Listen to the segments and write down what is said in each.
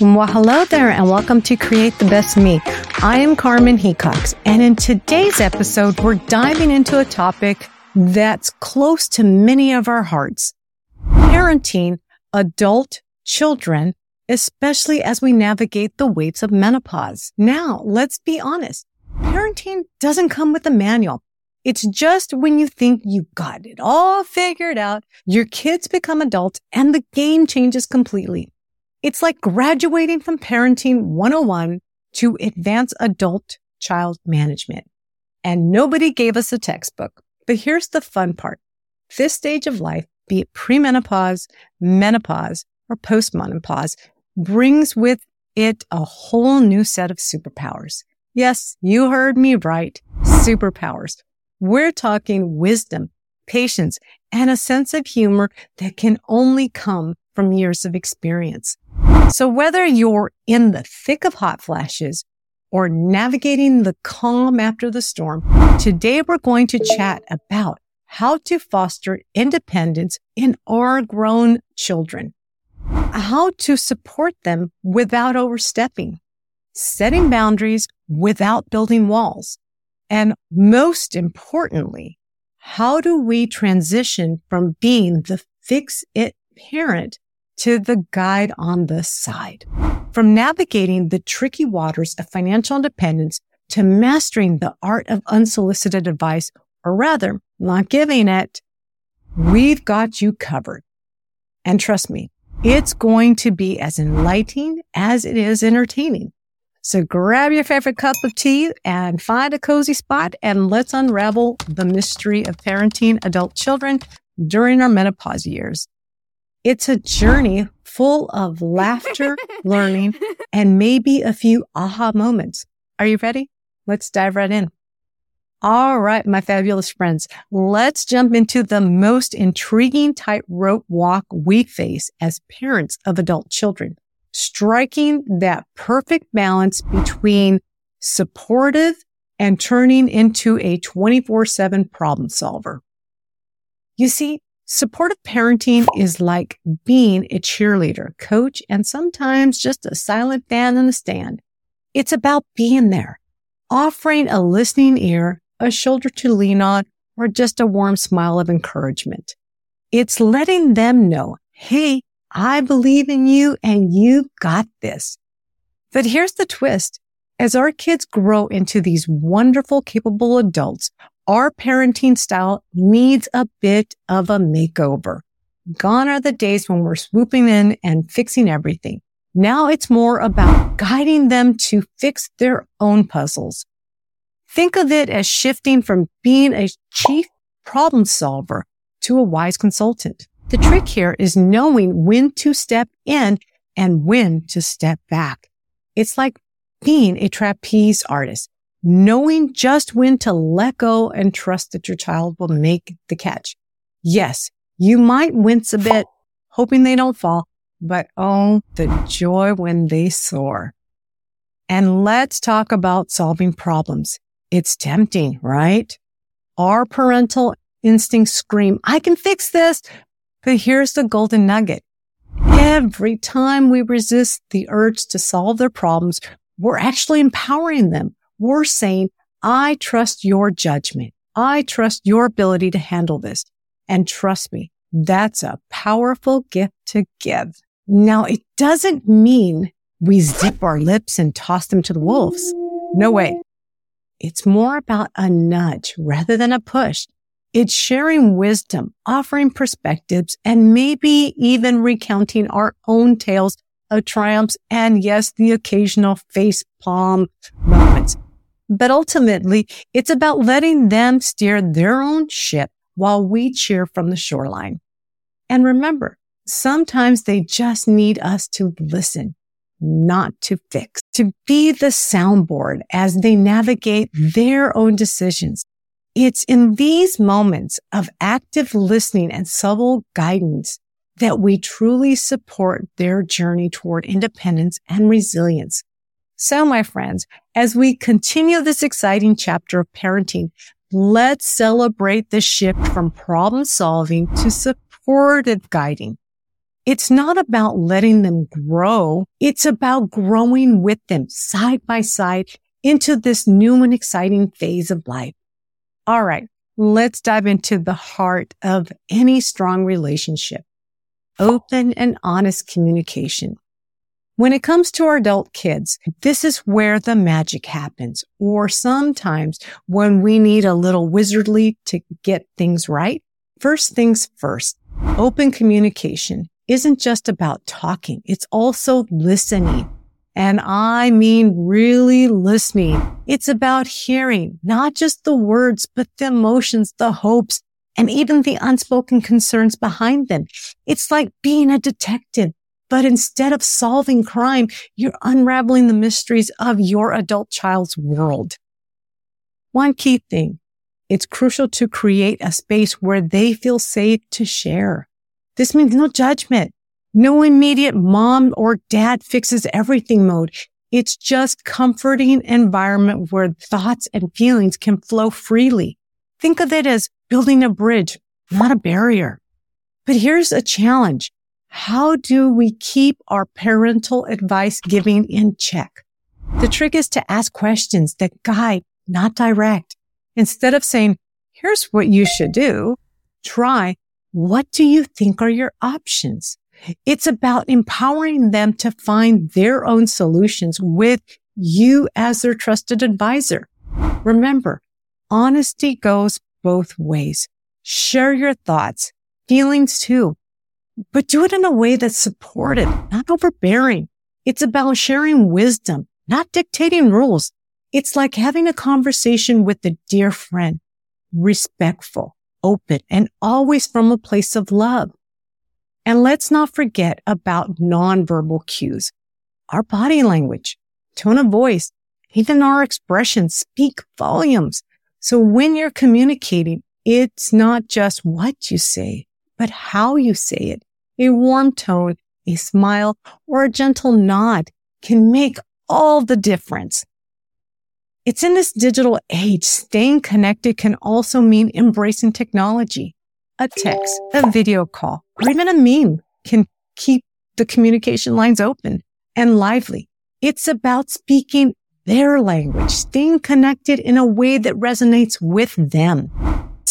Well, hello there, and welcome to Create the Best Me. I am Carmen Hecox, and in today's episode, we're diving into a topic that's close to many of our hearts parenting adult children, especially as we navigate the waves of menopause. Now, let's be honest. Parenting doesn't come with a manual. It's just when you think you've got it all figured out, your kids become adults and the game changes completely. It's like graduating from parenting 101 to advanced adult child management. And nobody gave us a textbook. But here's the fun part. This stage of life, be it premenopause, menopause, or postmenopause, brings with it a whole new set of superpowers. Yes, you heard me right. Superpowers. We're talking wisdom, patience, and a sense of humor that can only come from years of experience. So whether you're in the thick of hot flashes or navigating the calm after the storm, today we're going to chat about how to foster independence in our grown children, how to support them without overstepping, setting boundaries without building walls, and most importantly, how do we transition from being the fix it parent to the guide on the side? From navigating the tricky waters of financial independence to mastering the art of unsolicited advice, or rather, not giving it, we've got you covered. And trust me, it's going to be as enlightening as it is entertaining. So grab your favorite cup of tea and find a cozy spot and let's unravel the mystery of parenting adult children during our menopause years. It's a journey full of laughter, learning, and maybe a few aha moments. Are you ready? Let's dive right in. All right, my fabulous friends, let's jump into the most intriguing tightrope walk we face as parents of adult children striking that perfect balance between supportive and turning into a 24 7 problem solver. You see, supportive parenting is like being a cheerleader, coach, and sometimes just a silent fan in the stand. It's about being there, offering a listening ear, a shoulder to lean on, or just a warm smile of encouragement. It's letting them know, Hey, I believe in you and you've got this. But here's the twist. As our kids grow into these wonderful, capable adults, our parenting style needs a bit of a makeover. Gone are the days when we're swooping in and fixing everything. Now it's more about guiding them to fix their own puzzles. Think of it as shifting from being a chief problem solver to a wise consultant. The trick here is knowing when to step in and when to step back. It's like being a trapeze artist, knowing just when to let go and trust that your child will make the catch. Yes, you might wince a bit, hoping they don't fall, but oh, the joy when they soar. And let's talk about solving problems. It's tempting, right? Our parental instincts scream, I can fix this, but here's the golden nugget. Every time we resist the urge to solve their problems, we're actually empowering them. We're saying, I trust your judgment. I trust your ability to handle this. And trust me, that's a powerful gift to give. Now, it doesn't mean we zip our lips and toss them to the wolves. No way. It's more about a nudge rather than a push. It's sharing wisdom, offering perspectives, and maybe even recounting our own tales of triumphs and yes, the occasional face palm moments. But ultimately, it's about letting them steer their own ship while we cheer from the shoreline. And remember, sometimes they just need us to listen, not to fix, to be the soundboard as they navigate their own decisions it's in these moments of active listening and subtle guidance that we truly support their journey toward independence and resilience. So, my friends, as we continue this exciting chapter of parenting, let's celebrate the shift from problem solving to supportive guiding. It's not about letting them grow. It's about growing with them side by side into this new and exciting phase of life. All right. Let's dive into the heart of any strong relationship. Open and honest communication. When it comes to our adult kids, this is where the magic happens. Or sometimes when we need a little wizardly to get things right. First things first, open communication isn't just about talking. It's also listening. And I mean really listening. It's about hearing not just the words, but the emotions, the hopes, and even the unspoken concerns behind them. It's like being a detective but instead of solving crime, you're unraveling the mysteries of your adult child's world. One key thing. It's crucial to create a space where they feel safe to share. This means no judgment, no immediate mom or dad fixes everything mode. It's just comforting environment where thoughts and feelings can flow freely. Think of it as building a bridge, not a barrier. But here's a challenge. How do we keep our parental advice giving in check? The trick is to ask questions that guide, not direct. Instead of saying, here's what you should do, try, what do you think are your options? It's about empowering them to find their own solutions with you as their trusted advisor. Remember, honesty goes both ways. Share your thoughts, feelings too, but do it in a way that's supportive, not overbearing. It's about sharing wisdom, not dictating rules. It's like having a conversation with a dear friend, respectful, open, and always from a place of love. And let's not forget about nonverbal cues. Our body language, tone of voice, even our expressions speak volumes. So when you're communicating, it's not just what you say, but how you say it. A warm tone, a smile, or a gentle nod can make all the difference. It's in this digital age, staying connected can also mean embracing technology. A text, a video call, or even a meme can keep the communication lines open and lively. It's about speaking their language, staying connected in a way that resonates with them.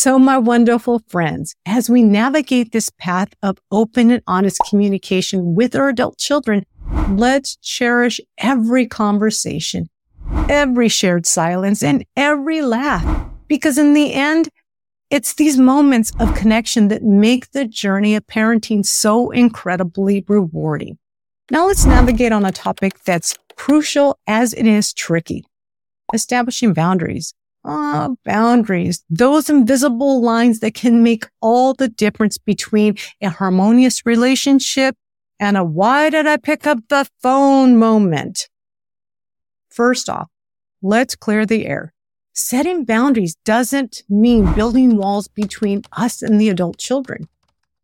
So my wonderful friends, as we navigate this path of open and honest communication with our adult children, let's cherish every conversation, every shared silence and every laugh. Because in the end, it's these moments of connection that make the journey of parenting so incredibly rewarding. Now let's navigate on a topic that's crucial as it is tricky. Establishing boundaries. Ah, boundaries, those invisible lines that can make all the difference between a harmonious relationship and a why did I pick up the phone moment. First off, let's clear the air. Setting boundaries doesn't mean building walls between us and the adult children.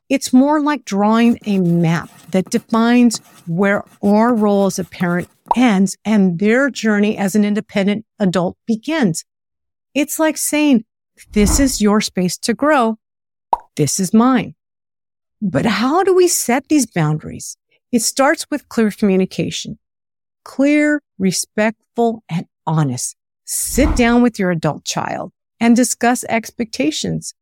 It's more like drawing a map that defines where our role as a parent ends and their journey as an independent adult begins. It's like saying, this is your space to grow. This is mine. But how do we set these boundaries? It starts with clear communication. Clear, respectful, and honest. Sit down with your adult child and discuss expectations.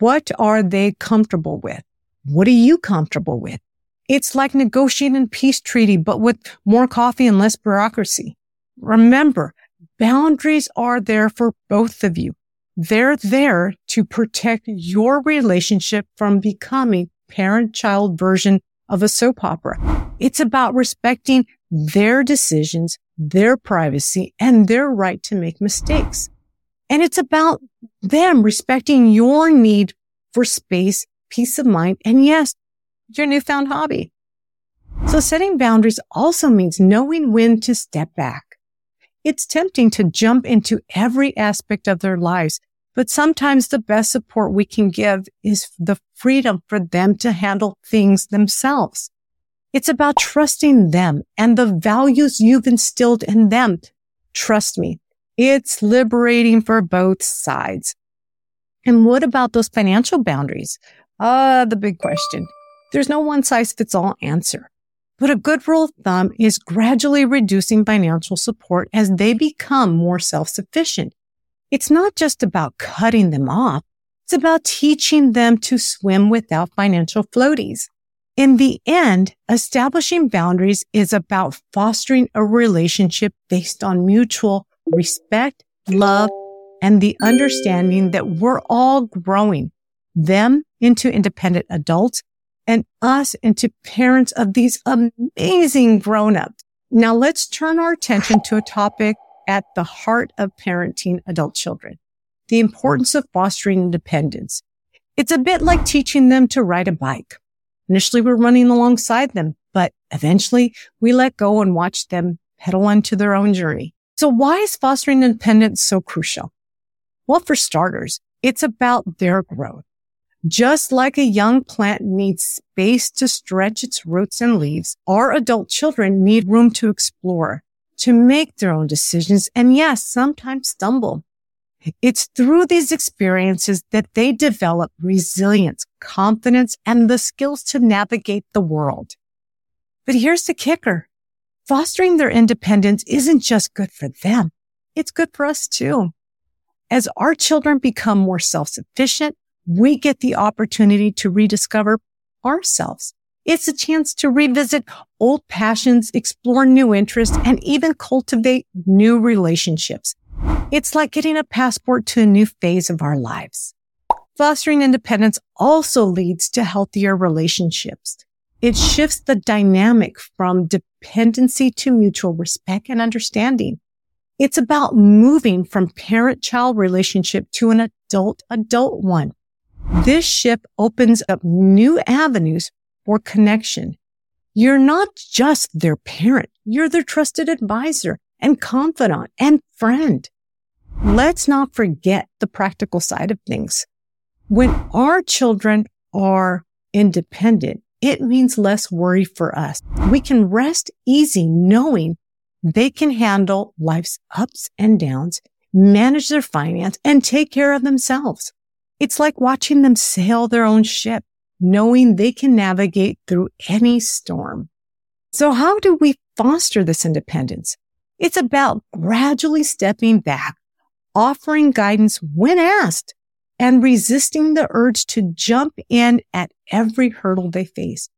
What are they comfortable with? What are you comfortable with? It's like negotiating a peace treaty, but with more coffee and less bureaucracy. Remember, Boundaries are there for both of you. They're there to protect your relationship from becoming parent child version of a soap opera. It's about respecting their decisions, their privacy, and their right to make mistakes. And it's about them respecting your need for space, peace of mind, and yes, your newfound hobby. So setting boundaries also means knowing when to step back. It's tempting to jump into every aspect of their lives, but sometimes the best support we can give is the freedom for them to handle things themselves. It's about trusting them and the values you've instilled in them. Trust me, it's liberating for both sides. And what about those financial boundaries? Ah, uh, the big question. There's no one size fits all answer. But a good rule of thumb is gradually reducing financial support as they become more self-sufficient. It's not just about cutting them off. It's about teaching them to swim without financial floaties. In the end, establishing boundaries is about fostering a relationship based on mutual respect, love, and the understanding that we're all growing them into independent adults and us into parents of these amazing grown-ups. Now let's turn our attention to a topic at the heart of parenting adult children, the importance of fostering independence. It's a bit like teaching them to ride a bike. Initially, we're running alongside them, but eventually we let go and watch them pedal onto their own journey. So why is fostering independence so crucial? Well, for starters, it's about their growth. Just like a young plant needs space to stretch its roots and leaves, our adult children need room to explore, to make their own decisions, and yes, sometimes stumble. It's through these experiences that they develop resilience, confidence, and the skills to navigate the world. But here's the kicker. Fostering their independence isn't just good for them. It's good for us too. As our children become more self-sufficient, we get the opportunity to rediscover ourselves. It's a chance to revisit old passions, explore new interests, and even cultivate new relationships. It's like getting a passport to a new phase of our lives. Fostering independence also leads to healthier relationships. It shifts the dynamic from dependency to mutual respect and understanding. It's about moving from parent-child relationship to an adult-adult one. This ship opens up new avenues for connection. You're not just their parent. You're their trusted advisor and confidant and friend. Let's not forget the practical side of things. When our children are independent, it means less worry for us. We can rest easy knowing they can handle life's ups and downs, manage their finance, and take care of themselves. It's like watching them sail their own ship, knowing they can navigate through any storm. So how do we foster this independence? It's about gradually stepping back, offering guidance when asked, and resisting the urge to jump in at every hurdle they face.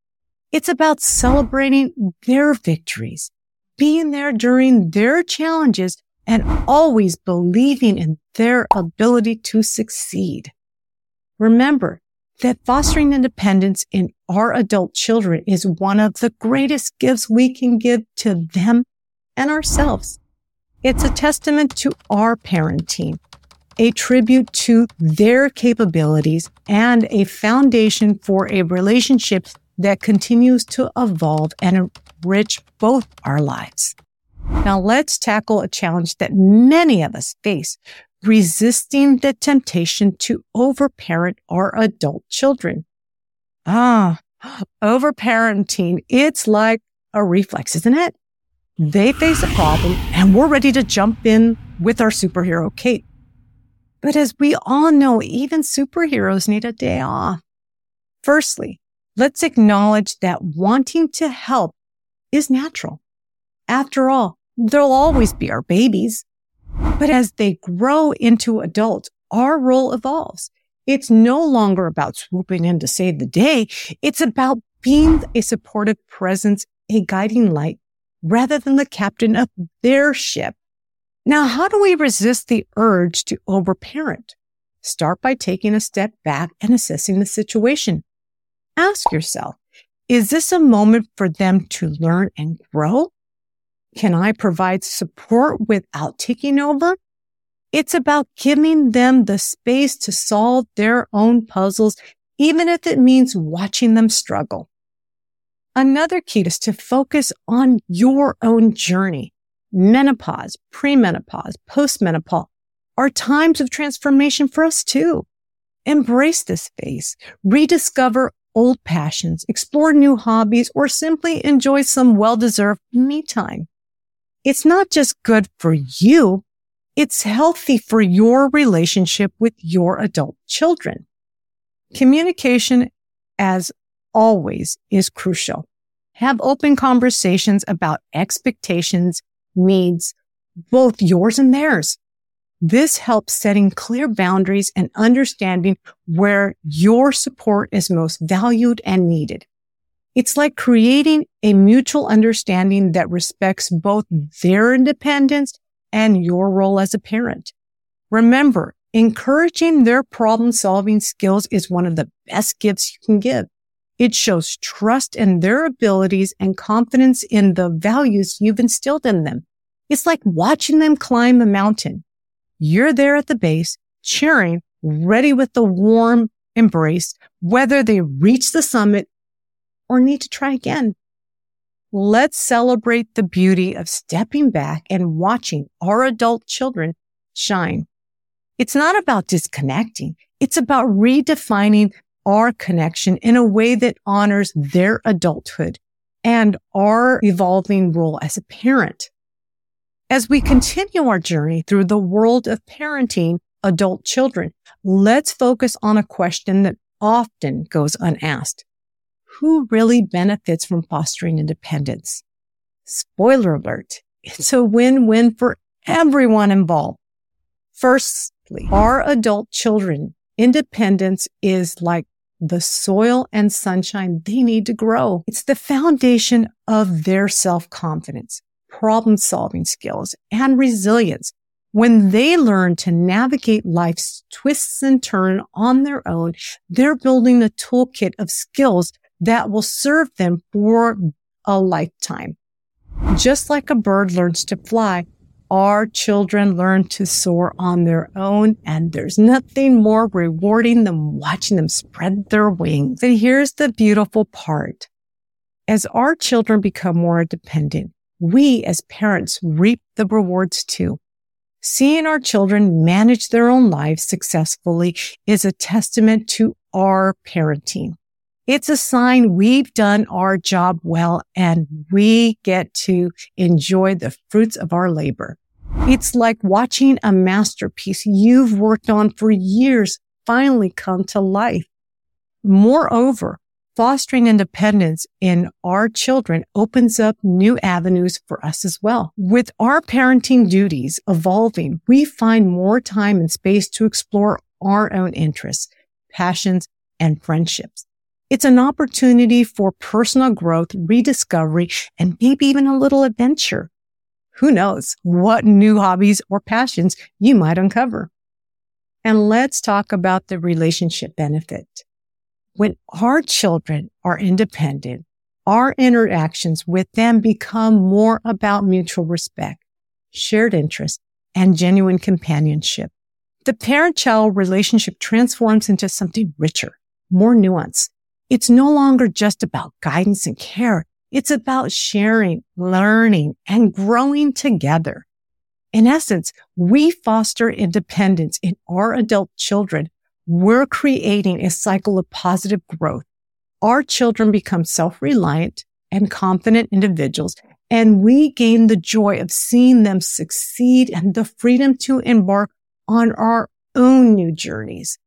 It's about celebrating their victories, being there during their challenges, and always believing in their ability to succeed. Remember that fostering independence in our adult children is one of the greatest gifts we can give to them and ourselves. It's a testament to our parenting, a tribute to their capabilities and a foundation for a relationship that continues to evolve and enrich both our lives. Now let's tackle a challenge that many of us face, resisting the temptation to overparent our adult children. Ah, overparenting. It's like a reflex, isn't it? They face a problem and we're ready to jump in with our superhero cape. But as we all know, even superheroes need a day off. Firstly, let's acknowledge that wanting to help is natural. After all, they'll always be our babies. But as they grow into adults, our role evolves. It's no longer about swooping in to save the day. It's about being a supportive presence, a guiding light, rather than the captain of their ship. Now, how do we resist the urge to overparent? Start by taking a step back and assessing the situation. Ask yourself, is this a moment for them to learn and grow? Can I provide support without taking over? It's about giving them the space to solve their own puzzles, even if it means watching them struggle. Another key is to focus on your own journey. Menopause, premenopause, postmenopause are times of transformation for us too. Embrace this phase, rediscover old passions, explore new hobbies, or simply enjoy some well-deserved me time. It's not just good for you. It's healthy for your relationship with your adult children. Communication as always is crucial. Have open conversations about expectations, needs, both yours and theirs. This helps setting clear boundaries and understanding where your support is most valued and needed. It's like creating a mutual understanding that respects both their independence and your role as a parent. Remember, encouraging their problem solving skills is one of the best gifts you can give. It shows trust in their abilities and confidence in the values you've instilled in them. It's like watching them climb a mountain. You're there at the base, cheering, ready with the warm embrace, whether they reach the summit or need to try again. Let's celebrate the beauty of stepping back and watching our adult children shine. It's not about disconnecting. It's about redefining our connection in a way that honors their adulthood and our evolving role as a parent. As we continue our journey through the world of parenting adult children, let's focus on a question that often goes unasked who really benefits from fostering independence? Spoiler alert. It's a win-win for everyone involved. Firstly, our adult children, independence is like the soil and sunshine they need to grow. It's the foundation of their self-confidence, problem solving skills, and resilience. When they learn to navigate life's twists and turns on their own, they're building a toolkit of skills that will serve them for a lifetime. Just like a bird learns to fly, our children learn to soar on their own, and there's nothing more rewarding than watching them spread their wings. And here's the beautiful part. As our children become more independent, we as parents reap the rewards too. Seeing our children manage their own lives successfully is a testament to our parenting. It's a sign we've done our job well and we get to enjoy the fruits of our labor. It's like watching a masterpiece you've worked on for years finally come to life. Moreover, fostering independence in our children opens up new avenues for us as well. With our parenting duties evolving, we find more time and space to explore our own interests, passions, and friendships. It's an opportunity for personal growth, rediscovery, and maybe even a little adventure. Who knows what new hobbies or passions you might uncover. And let's talk about the relationship benefit. When our children are independent, our interactions with them become more about mutual respect, shared interest, and genuine companionship. The parent-child relationship transforms into something richer, more nuanced, it's no longer just about guidance and care. It's about sharing, learning, and growing together. In essence, we foster independence in our adult children. We're creating a cycle of positive growth. Our children become self-reliant and confident individuals, and we gain the joy of seeing them succeed and the freedom to embark on our own new journeys.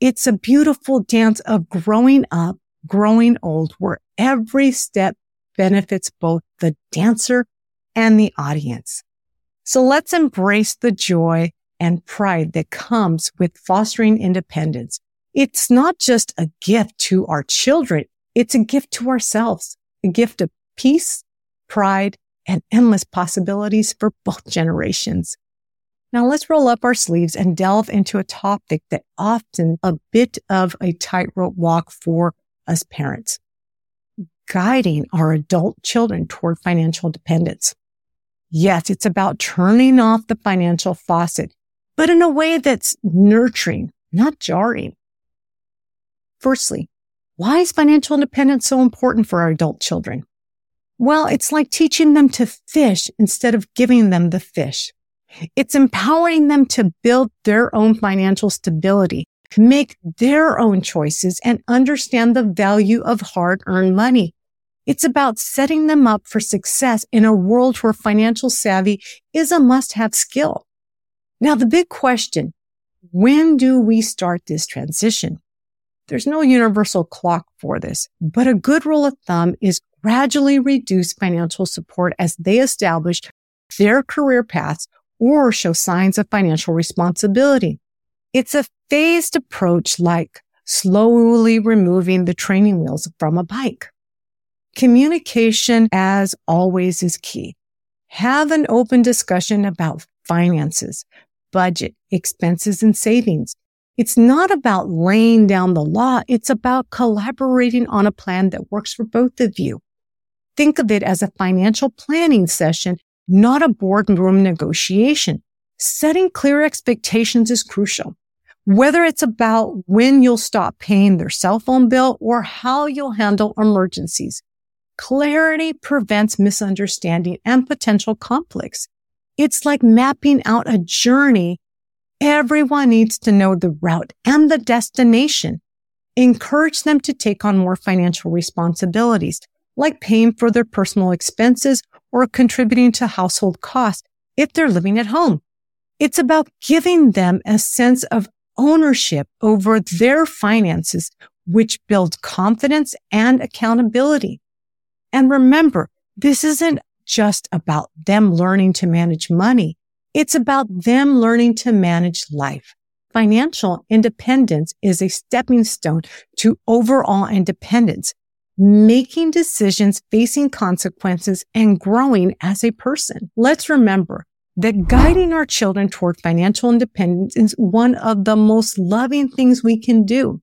It's a beautiful dance of growing up, growing old, where every step benefits both the dancer and the audience. So let's embrace the joy and pride that comes with fostering independence. It's not just a gift to our children. It's a gift to ourselves, a gift of peace, pride, and endless possibilities for both generations. Now let's roll up our sleeves and delve into a topic that often a bit of a tightrope walk for us parents. Guiding our adult children toward financial independence. Yes, it's about turning off the financial faucet, but in a way that's nurturing, not jarring. Firstly, why is financial independence so important for our adult children? Well, it's like teaching them to fish instead of giving them the fish. It's empowering them to build their own financial stability, make their own choices and understand the value of hard earned money. It's about setting them up for success in a world where financial savvy is a must have skill. Now, the big question, when do we start this transition? There's no universal clock for this, but a good rule of thumb is gradually reduce financial support as they establish their career paths or show signs of financial responsibility. It's a phased approach like slowly removing the training wheels from a bike. Communication, as always, is key. Have an open discussion about finances, budget, expenses, and savings. It's not about laying down the law. It's about collaborating on a plan that works for both of you. Think of it as a financial planning session, not a boardroom negotiation. Setting clear expectations is crucial. Whether it's about when you'll stop paying their cell phone bill or how you'll handle emergencies. Clarity prevents misunderstanding and potential conflicts. It's like mapping out a journey. Everyone needs to know the route and the destination. Encourage them to take on more financial responsibilities, like paying for their personal expenses or contributing to household costs if they're living at home. It's about giving them a sense of ownership over their finances, which builds confidence and accountability. And remember, this isn't just about them learning to manage money. It's about them learning to manage life. Financial independence is a stepping stone to overall independence, making decisions, facing consequences, and growing as a person. Let's remember that guiding our children toward financial independence is one of the most loving things we can do.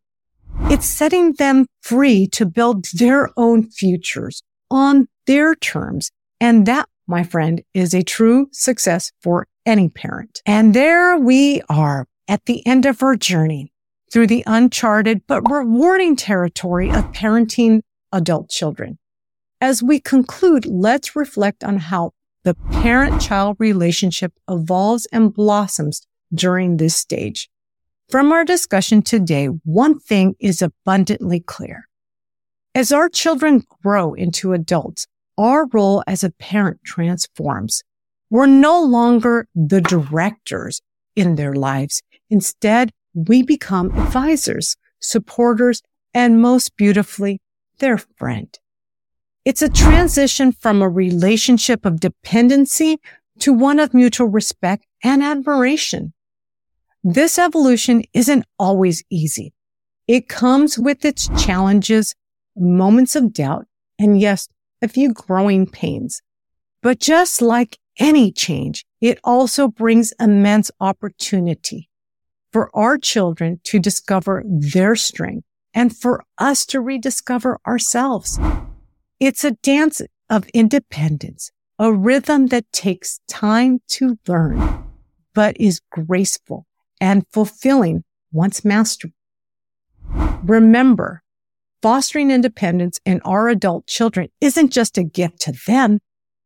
It's setting them free to build their own futures on their terms. And that, my friend, is a true success for any parent. And there we are at the end of our journey through the uncharted but rewarding territory of parenting adult children. As we conclude, let's reflect on how the parent child relationship evolves and blossoms during this stage. From our discussion today, one thing is abundantly clear. As our children grow into adults, our role as a parent transforms. We're no longer the directors in their lives. Instead, we become advisors, supporters, and most beautifully, their friend. It's a transition from a relationship of dependency to one of mutual respect and admiration. This evolution isn't always easy. It comes with its challenges, moments of doubt, and yes, a few growing pains. But just like any change, it also brings immense opportunity for our children to discover their strength and for us to rediscover ourselves. It's a dance of independence, a rhythm that takes time to learn, but is graceful and fulfilling once mastered. Remember, fostering independence in our adult children isn't just a gift to them.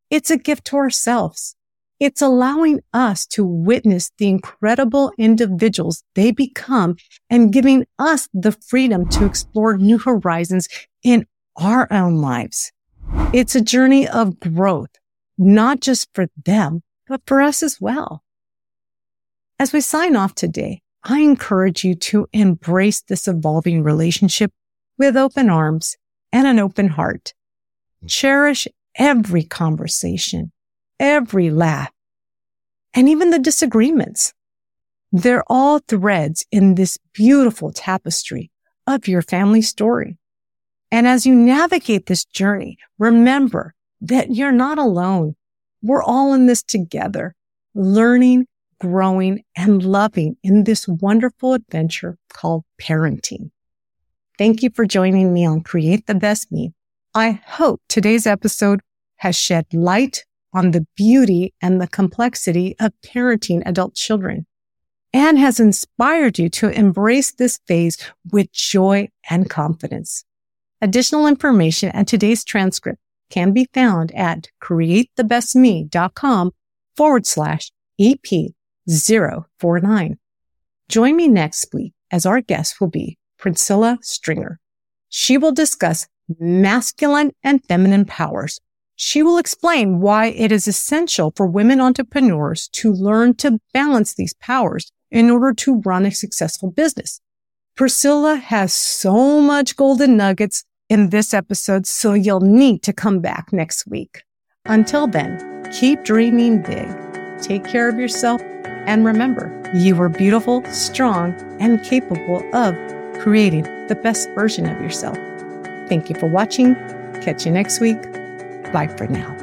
It's a gift to ourselves. It's allowing us to witness the incredible individuals they become and giving us the freedom to explore new horizons in our own lives. It's a journey of growth, not just for them, but for us as well. As we sign off today, I encourage you to embrace this evolving relationship with open arms and an open heart. Cherish every conversation, every laugh, and even the disagreements. They're all threads in this beautiful tapestry of your family story. And as you navigate this journey, remember that you're not alone. We're all in this together, learning, growing, and loving in this wonderful adventure called parenting. Thank you for joining me on Create the Best Me. I hope today's episode has shed light on the beauty and the complexity of parenting adult children and has inspired you to embrace this phase with joy and confidence. Additional information and today's transcript can be found at createthebestme.com forward slash EP049. Join me next week as our guest will be Priscilla Stringer. She will discuss masculine and feminine powers. She will explain why it is essential for women entrepreneurs to learn to balance these powers in order to run a successful business. Priscilla has so much golden nuggets in this episode, so you'll need to come back next week. Until then, keep dreaming big, take care of yourself, and remember, you are beautiful, strong, and capable of creating the best version of yourself. Thank you for watching. Catch you next week. Bye for now.